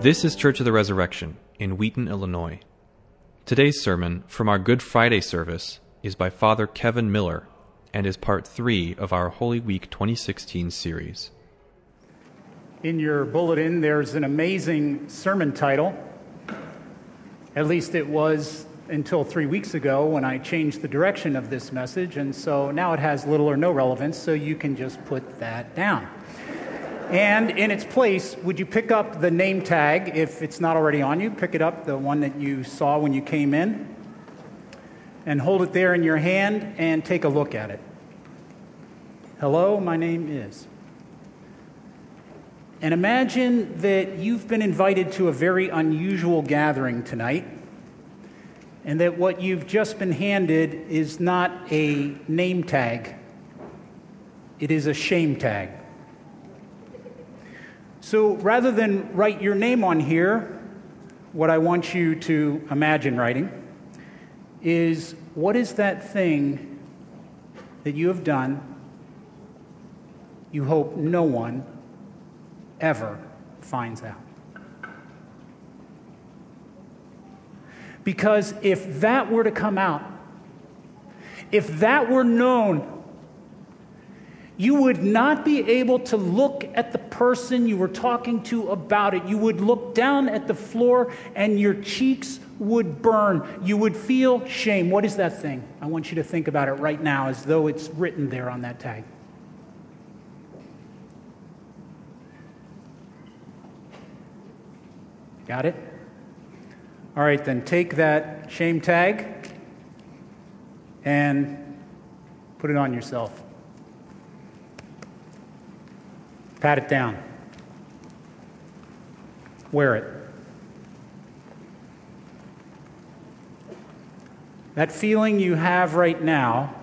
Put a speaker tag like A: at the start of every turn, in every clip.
A: This is Church of the Resurrection in Wheaton, Illinois. Today's sermon from our Good Friday service is by Father Kevin Miller and is part three of our Holy Week 2016 series.
B: In your bulletin, there's an amazing sermon title. At least it was until three weeks ago when I changed the direction of this message, and so now it has little or no relevance, so you can just put that down. And in its place, would you pick up the name tag if it's not already on you? Pick it up, the one that you saw when you came in, and hold it there in your hand and take a look at it. Hello, my name is. And imagine that you've been invited to a very unusual gathering tonight, and that what you've just been handed is not a name tag, it is a shame tag. So rather than write your name on here, what I want you to imagine writing is what is that thing that you have done you hope no one ever finds out? Because if that were to come out, if that were known, you would not be able to look at the person you were talking to about it. You would look down at the floor and your cheeks would burn. You would feel shame. What is that thing? I want you to think about it right now as though it's written there on that tag. Got it? All right, then take that shame tag and put it on yourself. Pat it down. Wear it. That feeling you have right now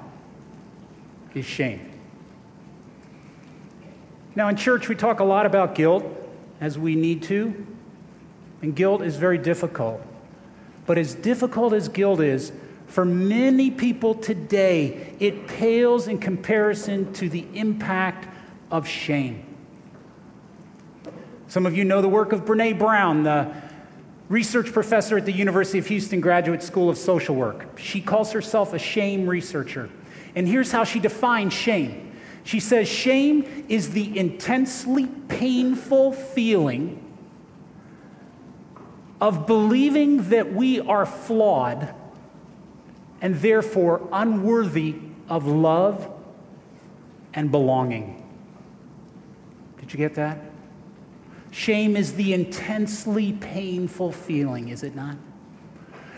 B: is shame. Now, in church, we talk a lot about guilt, as we need to, and guilt is very difficult. But as difficult as guilt is, for many people today, it pales in comparison to the impact of shame. Some of you know the work of Brene Brown, the research professor at the University of Houston Graduate School of Social Work. She calls herself a shame researcher. And here's how she defines shame she says, Shame is the intensely painful feeling of believing that we are flawed and therefore unworthy of love and belonging. Did you get that? Shame is the intensely painful feeling, is it not?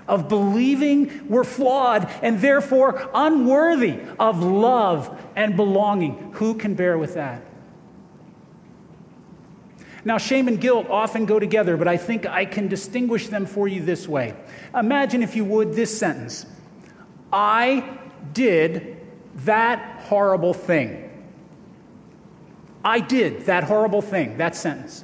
B: Of believing we're flawed and therefore unworthy of love and belonging. Who can bear with that? Now, shame and guilt often go together, but I think I can distinguish them for you this way. Imagine, if you would, this sentence I did that horrible thing. I did that horrible thing, that sentence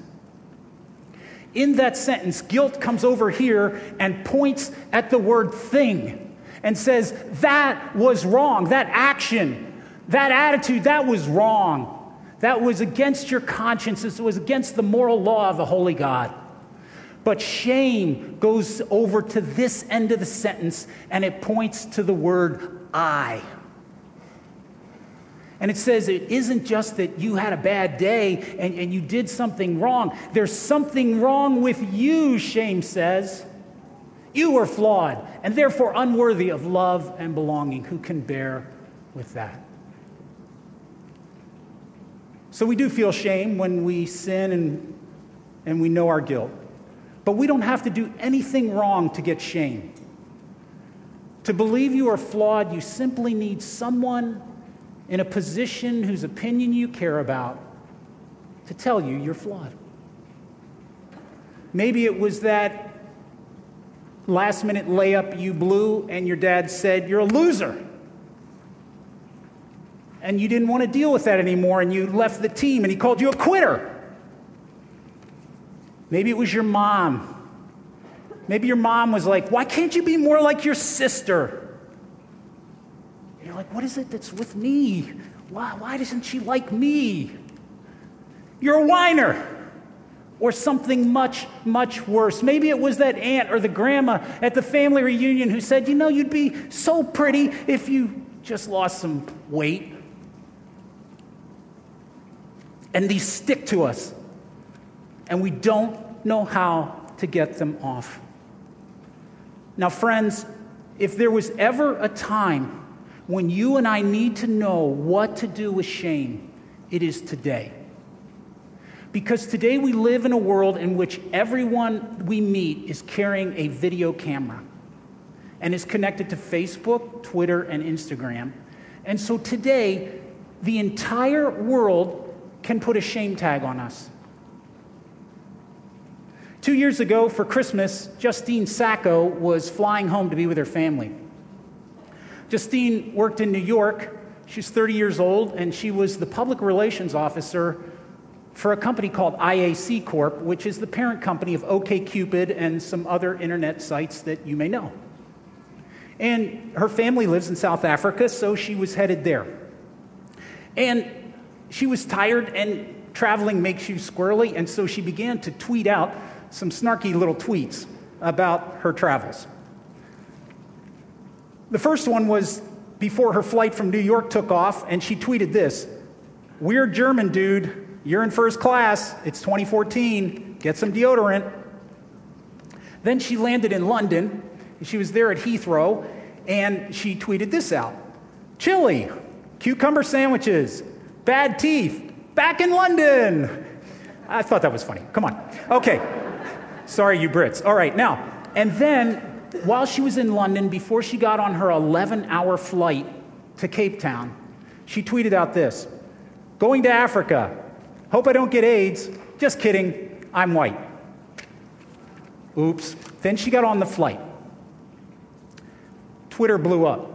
B: in that sentence, guilt comes over here and points at the word thing and says, That was wrong. That action, that attitude, that was wrong. That was against your conscience. It was against the moral law of the Holy God. But shame goes over to this end of the sentence and it points to the word I. And it says it isn't just that you had a bad day and, and you did something wrong. There's something wrong with you, shame says. You were flawed and therefore unworthy of love and belonging. Who can bear with that? So we do feel shame when we sin and, and we know our guilt. But we don't have to do anything wrong to get shame. To believe you are flawed, you simply need someone in a position whose opinion you care about to tell you you're flawed. Maybe it was that last minute layup you blew and your dad said, You're a loser. And you didn't want to deal with that anymore and you left the team and he called you a quitter. Maybe it was your mom. Maybe your mom was like, Why can't you be more like your sister? You're like, what is it that's with me? Why, why doesn't she like me? You're a whiner. or something much, much worse. Maybe it was that aunt or the grandma at the family reunion who said, You know, you'd be so pretty if you just lost some weight. And these stick to us, and we don't know how to get them off. Now, friends, if there was ever a time when you and I need to know what to do with shame, it is today. Because today we live in a world in which everyone we meet is carrying a video camera and is connected to Facebook, Twitter, and Instagram. And so today, the entire world can put a shame tag on us. Two years ago for Christmas, Justine Sacco was flying home to be with her family. Justine worked in New York. She's 30 years old, and she was the public relations officer for a company called IAC Corp, which is the parent company of OKCupid and some other internet sites that you may know. And her family lives in South Africa, so she was headed there. And she was tired, and traveling makes you squirrely, and so she began to tweet out some snarky little tweets about her travels. The first one was before her flight from New York took off, and she tweeted this Weird German dude you're in first class. It's 2014. Get some deodorant. Then she landed in London. She was there at Heathrow, and she tweeted this out Chili, cucumber sandwiches, bad teeth, back in London. I thought that was funny. Come on. Okay. Sorry, you Brits. All right, now, and then while she was in London, before she got on her 11 hour flight to Cape Town, she tweeted out this Going to Africa, Hope I don't get AIDS. Just kidding. I'm white. Oops. Then she got on the flight. Twitter blew up.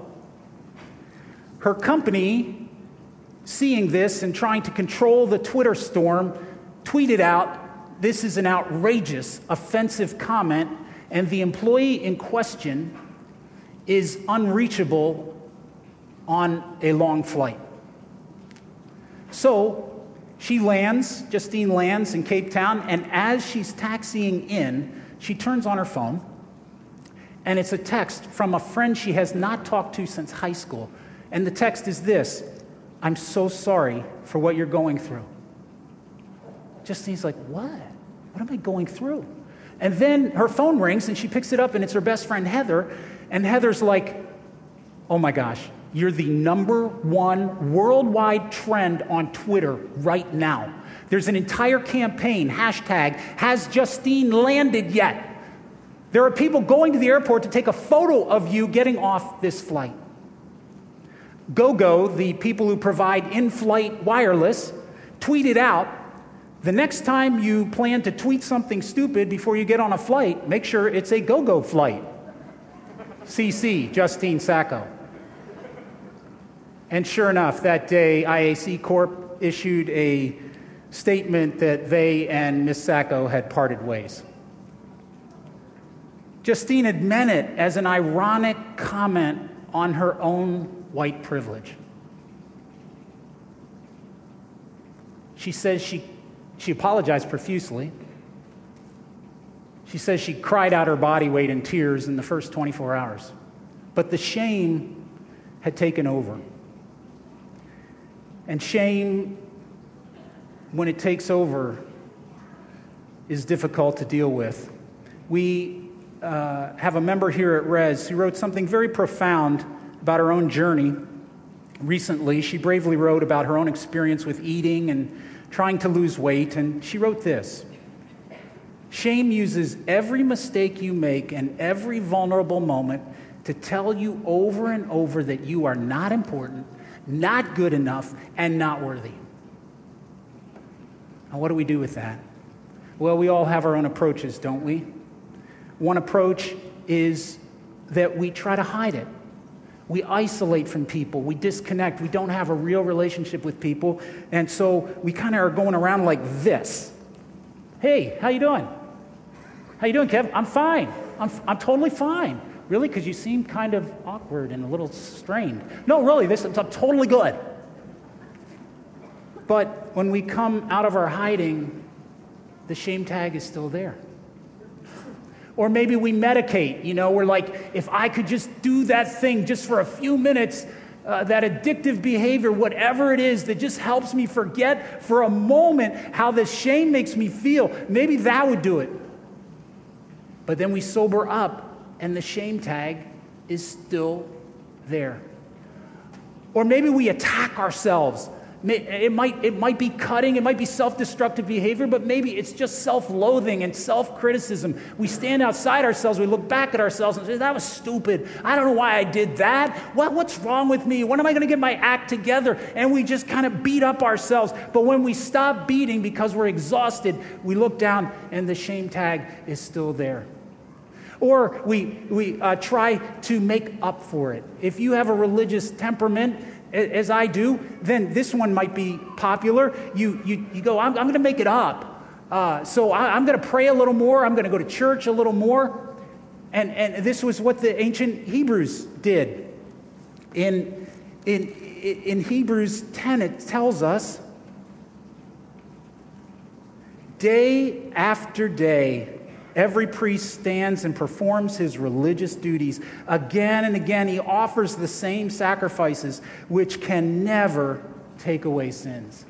B: Her company, seeing this and trying to control the Twitter storm, tweeted out this is an outrageous, offensive comment, and the employee in question is unreachable on a long flight. So she lands, Justine lands in Cape Town, and as she's taxiing in, she turns on her phone, and it's a text from a friend she has not talked to since high school. And the text is this I'm so sorry for what you're going through. Justine's like, What? What am I going through? And then her phone rings, and she picks it up, and it's her best friend, Heather. And Heather's like, Oh my gosh, you're the number one worldwide trend on Twitter right now. There's an entire campaign, hashtag, has Justine landed yet? There are people going to the airport to take a photo of you getting off this flight. GoGo, the people who provide in flight wireless, tweeted out the next time you plan to tweet something stupid before you get on a flight, make sure it's a go go flight. CC, Justine Sacco. And sure enough, that day, IAC Corp issued a statement that they and Ms. Sacco had parted ways. Justine had meant it as an ironic comment on her own white privilege. She says she, she apologized profusely. She says she cried out her body weight in tears in the first 24 hours. But the shame had taken over. And shame, when it takes over, is difficult to deal with. We uh, have a member here at Res who wrote something very profound about her own journey recently. She bravely wrote about her own experience with eating and trying to lose weight, and she wrote this Shame uses every mistake you make and every vulnerable moment to tell you over and over that you are not important not good enough, and not worthy. Now, what do we do with that? Well, we all have our own approaches, don't we? One approach is that we try to hide it. We isolate from people, we disconnect, we don't have a real relationship with people, and so we kind of are going around like this. Hey, how you doing? How you doing, Kev? I'm fine. I'm, I'm totally fine. Really? Because you seem kind of awkward and a little strained. No, really, this is totally good. But when we come out of our hiding, the shame tag is still there. Or maybe we medicate, you know, we're like, if I could just do that thing just for a few minutes, uh, that addictive behavior, whatever it is that just helps me forget for a moment how the shame makes me feel, maybe that would do it. But then we sober up and the shame tag is still there. Or maybe we attack ourselves it might, it might be cutting, it might be self destructive behavior, but maybe it's just self loathing and self criticism. We stand outside ourselves, we look back at ourselves and say, That was stupid. I don't know why I did that. What, what's wrong with me? When am I going to get my act together? And we just kind of beat up ourselves. But when we stop beating because we're exhausted, we look down and the shame tag is still there. Or we, we uh, try to make up for it. If you have a religious temperament, as I do, then this one might be popular. You, you, you go, I'm, I'm going to make it up. Uh, so I, am going to pray a little more. I'm going to go to church a little more. And, and this was what the ancient Hebrews did. In, in, in Hebrews 10, it tells us day after day, Every priest stands and performs his religious duties. Again and again, he offers the same sacrifices, which can never take away sins.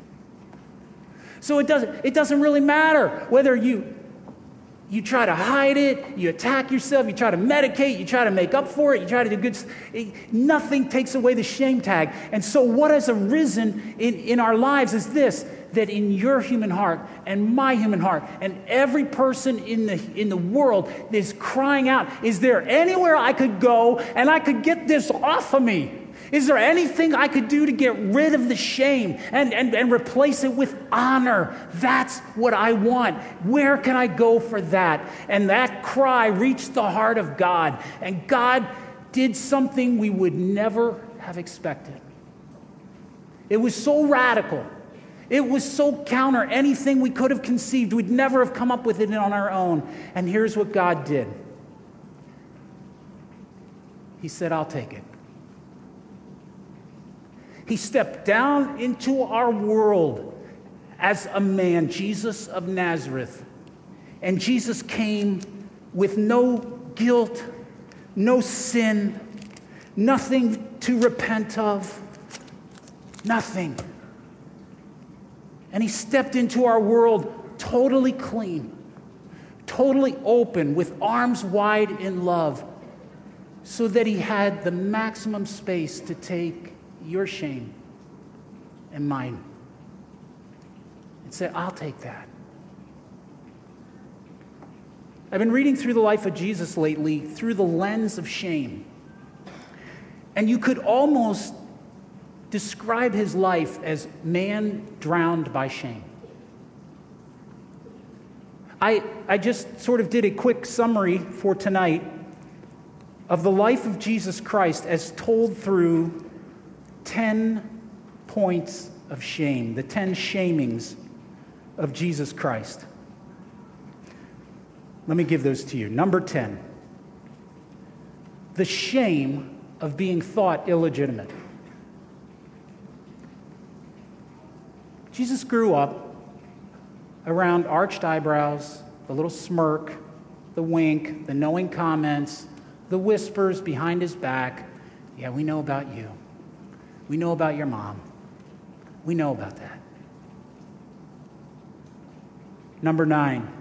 B: So it doesn't, it doesn't really matter whether you, you try to hide it, you attack yourself, you try to medicate, you try to make up for it, you try to do good. It, nothing takes away the shame tag. And so, what has arisen in, in our lives is this that in your human heart and my human heart and every person in the, in the world is crying out, Is there anywhere I could go and I could get this off of me? Is there anything I could do to get rid of the shame and, and, and replace it with honor? That's what I want. Where can I go for that? And that cry reached the heart of God, and God did something we would never have expected. It was so radical it was so counter anything we could have conceived. We'd never have come up with it on our own. And here's what God did He said, I'll take it. He stepped down into our world as a man, Jesus of Nazareth. And Jesus came with no guilt, no sin, nothing to repent of, nothing. And he stepped into our world totally clean, totally open, with arms wide in love, so that he had the maximum space to take your shame and mine and say, I'll take that. I've been reading through the life of Jesus lately through the lens of shame. And you could almost describe his life as man drowned by shame. I, I just sort of did a quick summary for tonight of the life of Jesus Christ as told through 10 points of shame, the 10 shamings of Jesus Christ. Let me give those to you. Number 10, the shame of being thought illegitimate. Jesus grew up around arched eyebrows, the little smirk, the wink, the knowing comments, the whispers behind his back. Yeah, we know about you. We know about your mom. We know about that. Number nine,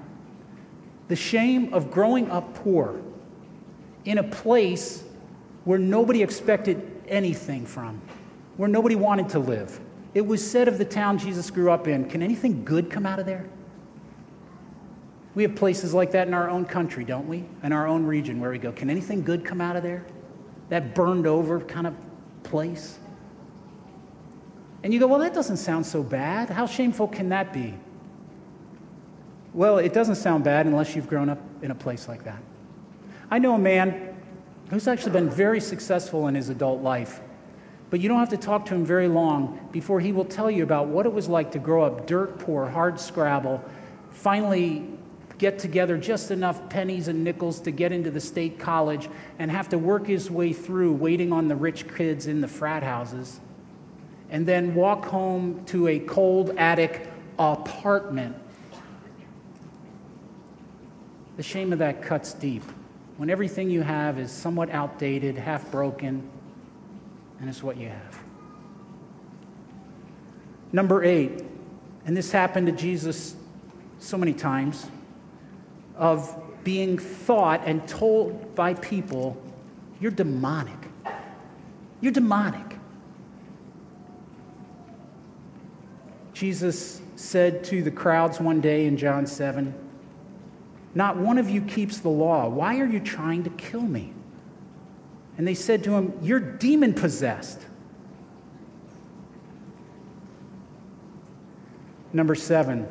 B: the shame of growing up poor in a place where nobody expected anything from, where nobody wanted to live. It was said of the town Jesus grew up in can anything good come out of there? We have places like that in our own country, don't we? In our own region where we go, can anything good come out of there? That burned over kind of place? And you go, well, that doesn't sound so bad. How shameful can that be? Well, it doesn't sound bad unless you've grown up in a place like that. I know a man who's actually been very successful in his adult life. But you don't have to talk to him very long before he will tell you about what it was like to grow up dirt poor, hard scrabble, finally get together just enough pennies and nickels to get into the state college, and have to work his way through waiting on the rich kids in the frat houses, and then walk home to a cold attic apartment the shame of that cuts deep. When everything you have is somewhat outdated, half broken, and it's what you have. Number eight, and this happened to Jesus so many times, of being thought and told by people, you're demonic. You're demonic. Jesus said to the crowds one day in John 7, Not one of you keeps the law. Why are you trying to kill me? And they said to him, You're demon possessed. Number seven,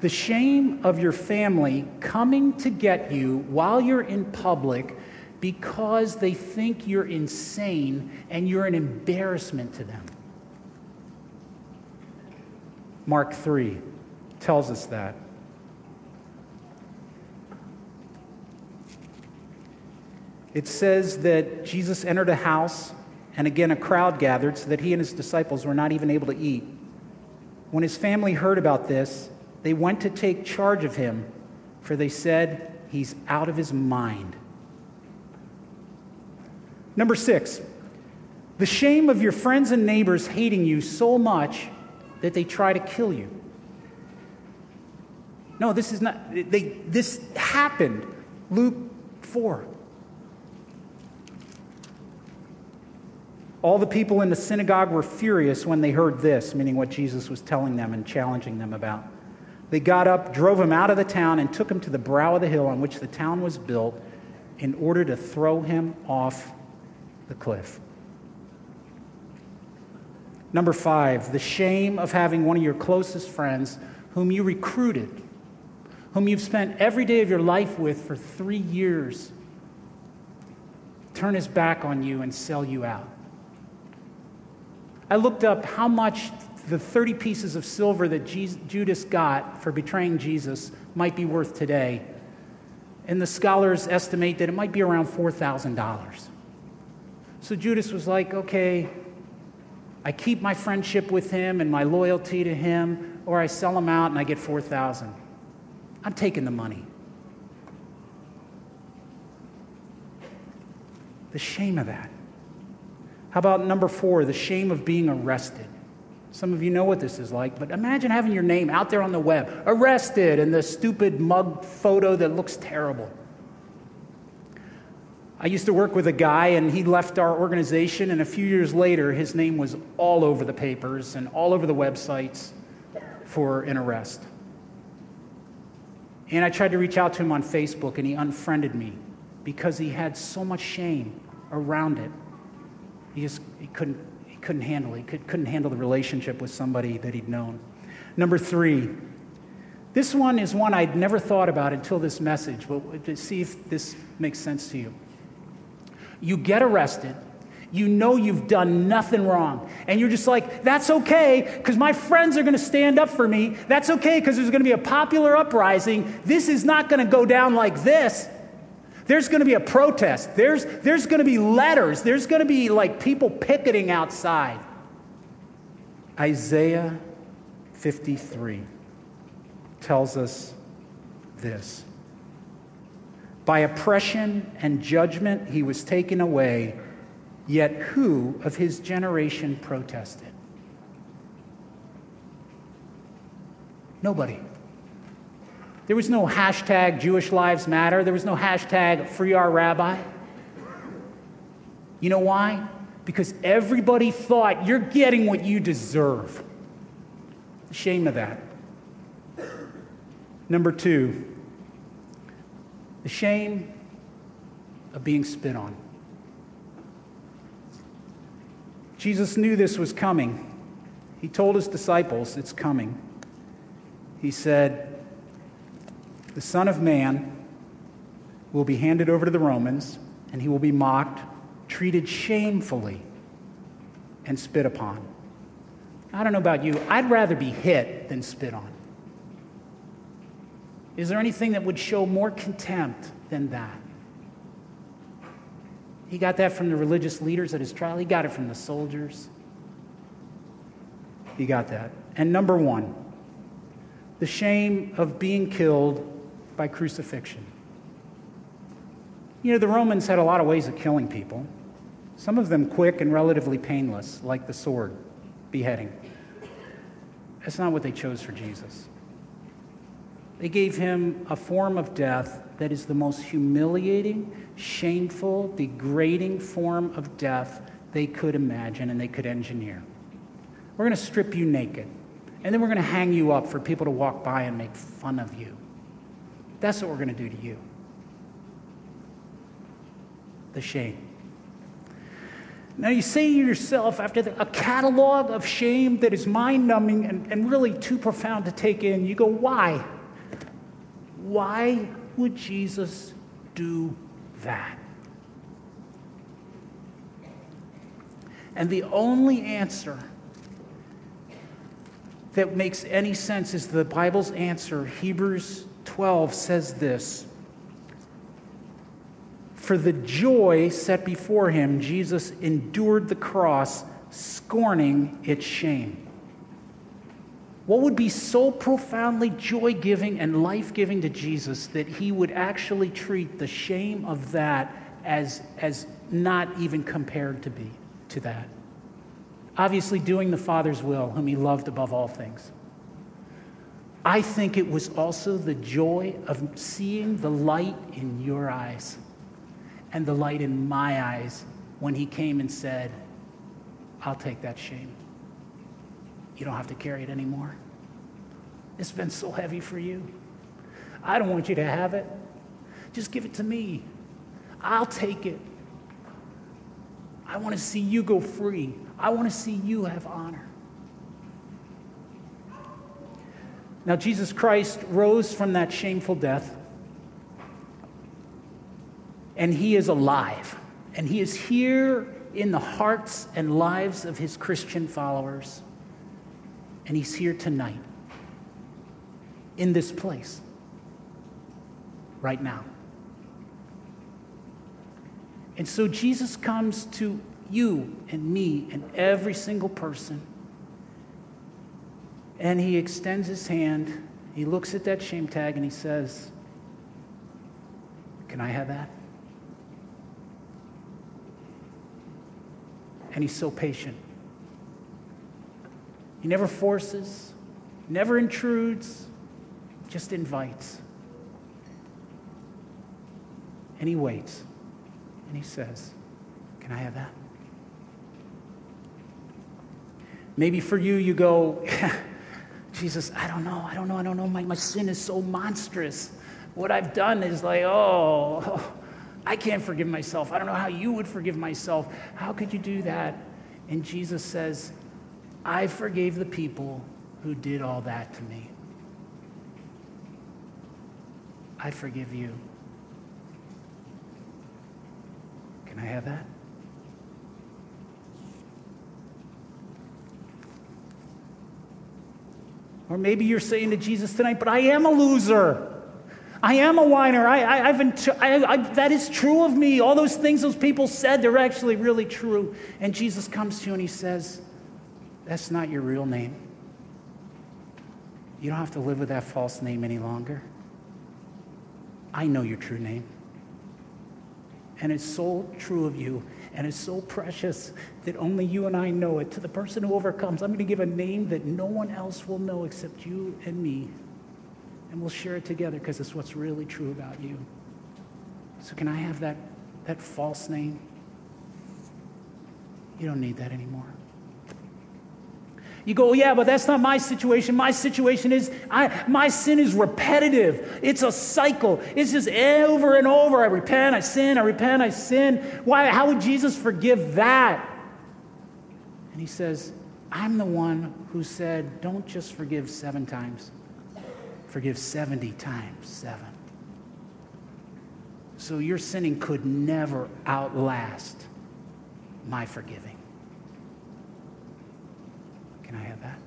B: the shame of your family coming to get you while you're in public because they think you're insane and you're an embarrassment to them. Mark 3 tells us that. It says that Jesus entered a house, and again a crowd gathered, so that he and his disciples were not even able to eat. When his family heard about this, they went to take charge of him, for they said, He's out of his mind. Number six, the shame of your friends and neighbors hating you so much that they try to kill you. No, this is not, they, this happened. Luke 4. All the people in the synagogue were furious when they heard this, meaning what Jesus was telling them and challenging them about. They got up, drove him out of the town, and took him to the brow of the hill on which the town was built in order to throw him off the cliff. Number five, the shame of having one of your closest friends whom you recruited, whom you've spent every day of your life with for three years, turn his back on you and sell you out. I looked up how much the 30 pieces of silver that Judas got for betraying Jesus might be worth today. And the scholars estimate that it might be around $4,000. So Judas was like, okay, I keep my friendship with him and my loyalty to him, or I sell him out and I get 4,000. I'm taking the money. The shame of that. How about number four, the shame of being arrested? Some of you know what this is like, but imagine having your name out there on the web, arrested, and the stupid mug photo that looks terrible. I used to work with a guy, and he left our organization, and a few years later, his name was all over the papers and all over the websites for an arrest. And I tried to reach out to him on Facebook, and he unfriended me because he had so much shame around it. He just he couldn't, he couldn't handle. He could, couldn't handle the relationship with somebody that he'd known. Number three, this one is one I'd never thought about until this message, but see if this makes sense to you. You get arrested. You know you've done nothing wrong. And you're just like, that's okay because my friends are going to stand up for me. That's okay because there's going to be a popular uprising. This is not going to go down like this. There's going to be a protest. There's, there's going to be letters. There's going to be like people picketing outside. Isaiah 53 tells us this. By oppression and judgment he was taken away, yet who of his generation protested? Nobody. There was no hashtag Jewish Lives Matter. There was no hashtag Free Our Rabbi. You know why? Because everybody thought you're getting what you deserve. Shame of that. Number two, the shame of being spit on. Jesus knew this was coming. He told his disciples, It's coming. He said, The Son of Man will be handed over to the Romans, and he will be mocked, treated shamefully, and spit upon. I don't know about you, I'd rather be hit than spit on. Is there anything that would show more contempt than that? He got that from the religious leaders at his trial, he got it from the soldiers. He got that. And number one, the shame of being killed by crucifixion. You know, the Romans had a lot of ways of killing people, some of them quick and relatively painless, like the sword, beheading. That's not what they chose for Jesus. They gave him a form of death that is the most humiliating, shameful, degrading form of death they could imagine and they could engineer. We're going to strip you naked, and then we're going to hang you up for people to walk by and make fun of you. That's what we're going to do to you. The shame. Now, you say to yourself, after the, a catalog of shame that is mind numbing and, and really too profound to take in, you go, why? Why would Jesus do that? And the only answer that makes any sense is the Bible's answer. Hebrews 12 says this For the joy set before him, Jesus endured the cross, scorning its shame. What would be so profoundly joy giving and life giving to Jesus that he would actually treat the shame of that as, as not even compared to be to that? Obviously, doing the Father's will, whom he loved above all things. I think it was also the joy of seeing the light in your eyes and the light in my eyes when he came and said, I'll take that shame. You don't have to carry it anymore. It's been so heavy for you. I don't want you to have it. Just give it to me. I'll take it. I want to see you go free. I want to see you have honor. Now, Jesus Christ rose from that shameful death, and he is alive. And he is here in the hearts and lives of his Christian followers. And he's here tonight, in this place, right now. And so Jesus comes to you and me and every single person. And he extends his hand, he looks at that shame tag, and he says, Can I have that? And he's so patient. He never forces, never intrudes, just invites. And he waits. And he says, Can I have that? Maybe for you, you go, Jesus, I don't know, I don't know, I don't know. My, my sin is so monstrous. What I've done is like, oh, I can't forgive myself. I don't know how you would forgive myself. How could you do that? And Jesus says, I forgave the people who did all that to me. I forgive you. Can I have that? Or maybe you're saying to Jesus tonight, but I am a loser. I am a whiner. I, I, I've been, I, I, that is true of me. All those things those people said, they're actually really true. And Jesus comes to you and he says, That's not your real name. You don't have to live with that false name any longer. I know your true name. And it's so true of you and it's so precious that only you and I know it. To the person who overcomes, I'm going to give a name that no one else will know except you and me. And we'll share it together because it's what's really true about you. So, can I have that, that false name? You don't need that anymore. You go, yeah, but that's not my situation. My situation is, I, my sin is repetitive. It's a cycle. It's just over and over. I repent, I sin, I repent, I sin. Why? How would Jesus forgive that? And he says, I'm the one who said, don't just forgive seven times, forgive 70 times seven. So your sinning could never outlast my forgiving. Can I have that?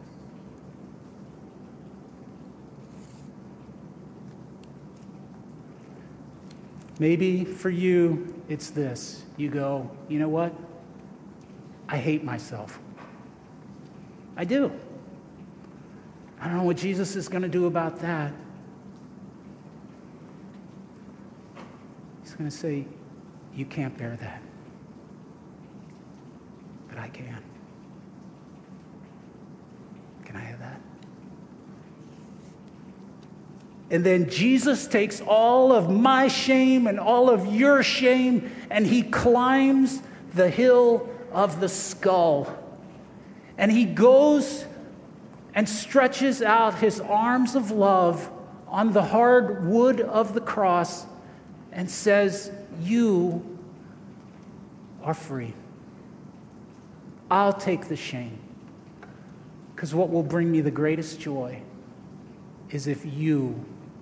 B: Maybe for you, it's this. You go, you know what? I hate myself. I do. I don't know what Jesus is going to do about that. He's going to say, You can't bear that. But I can I have that? And then Jesus takes all of my shame and all of your shame, and he climbs the hill of the skull. And he goes and stretches out his arms of love on the hard wood of the cross and says, You are free. I'll take the shame. Because what will bring me the greatest joy is if you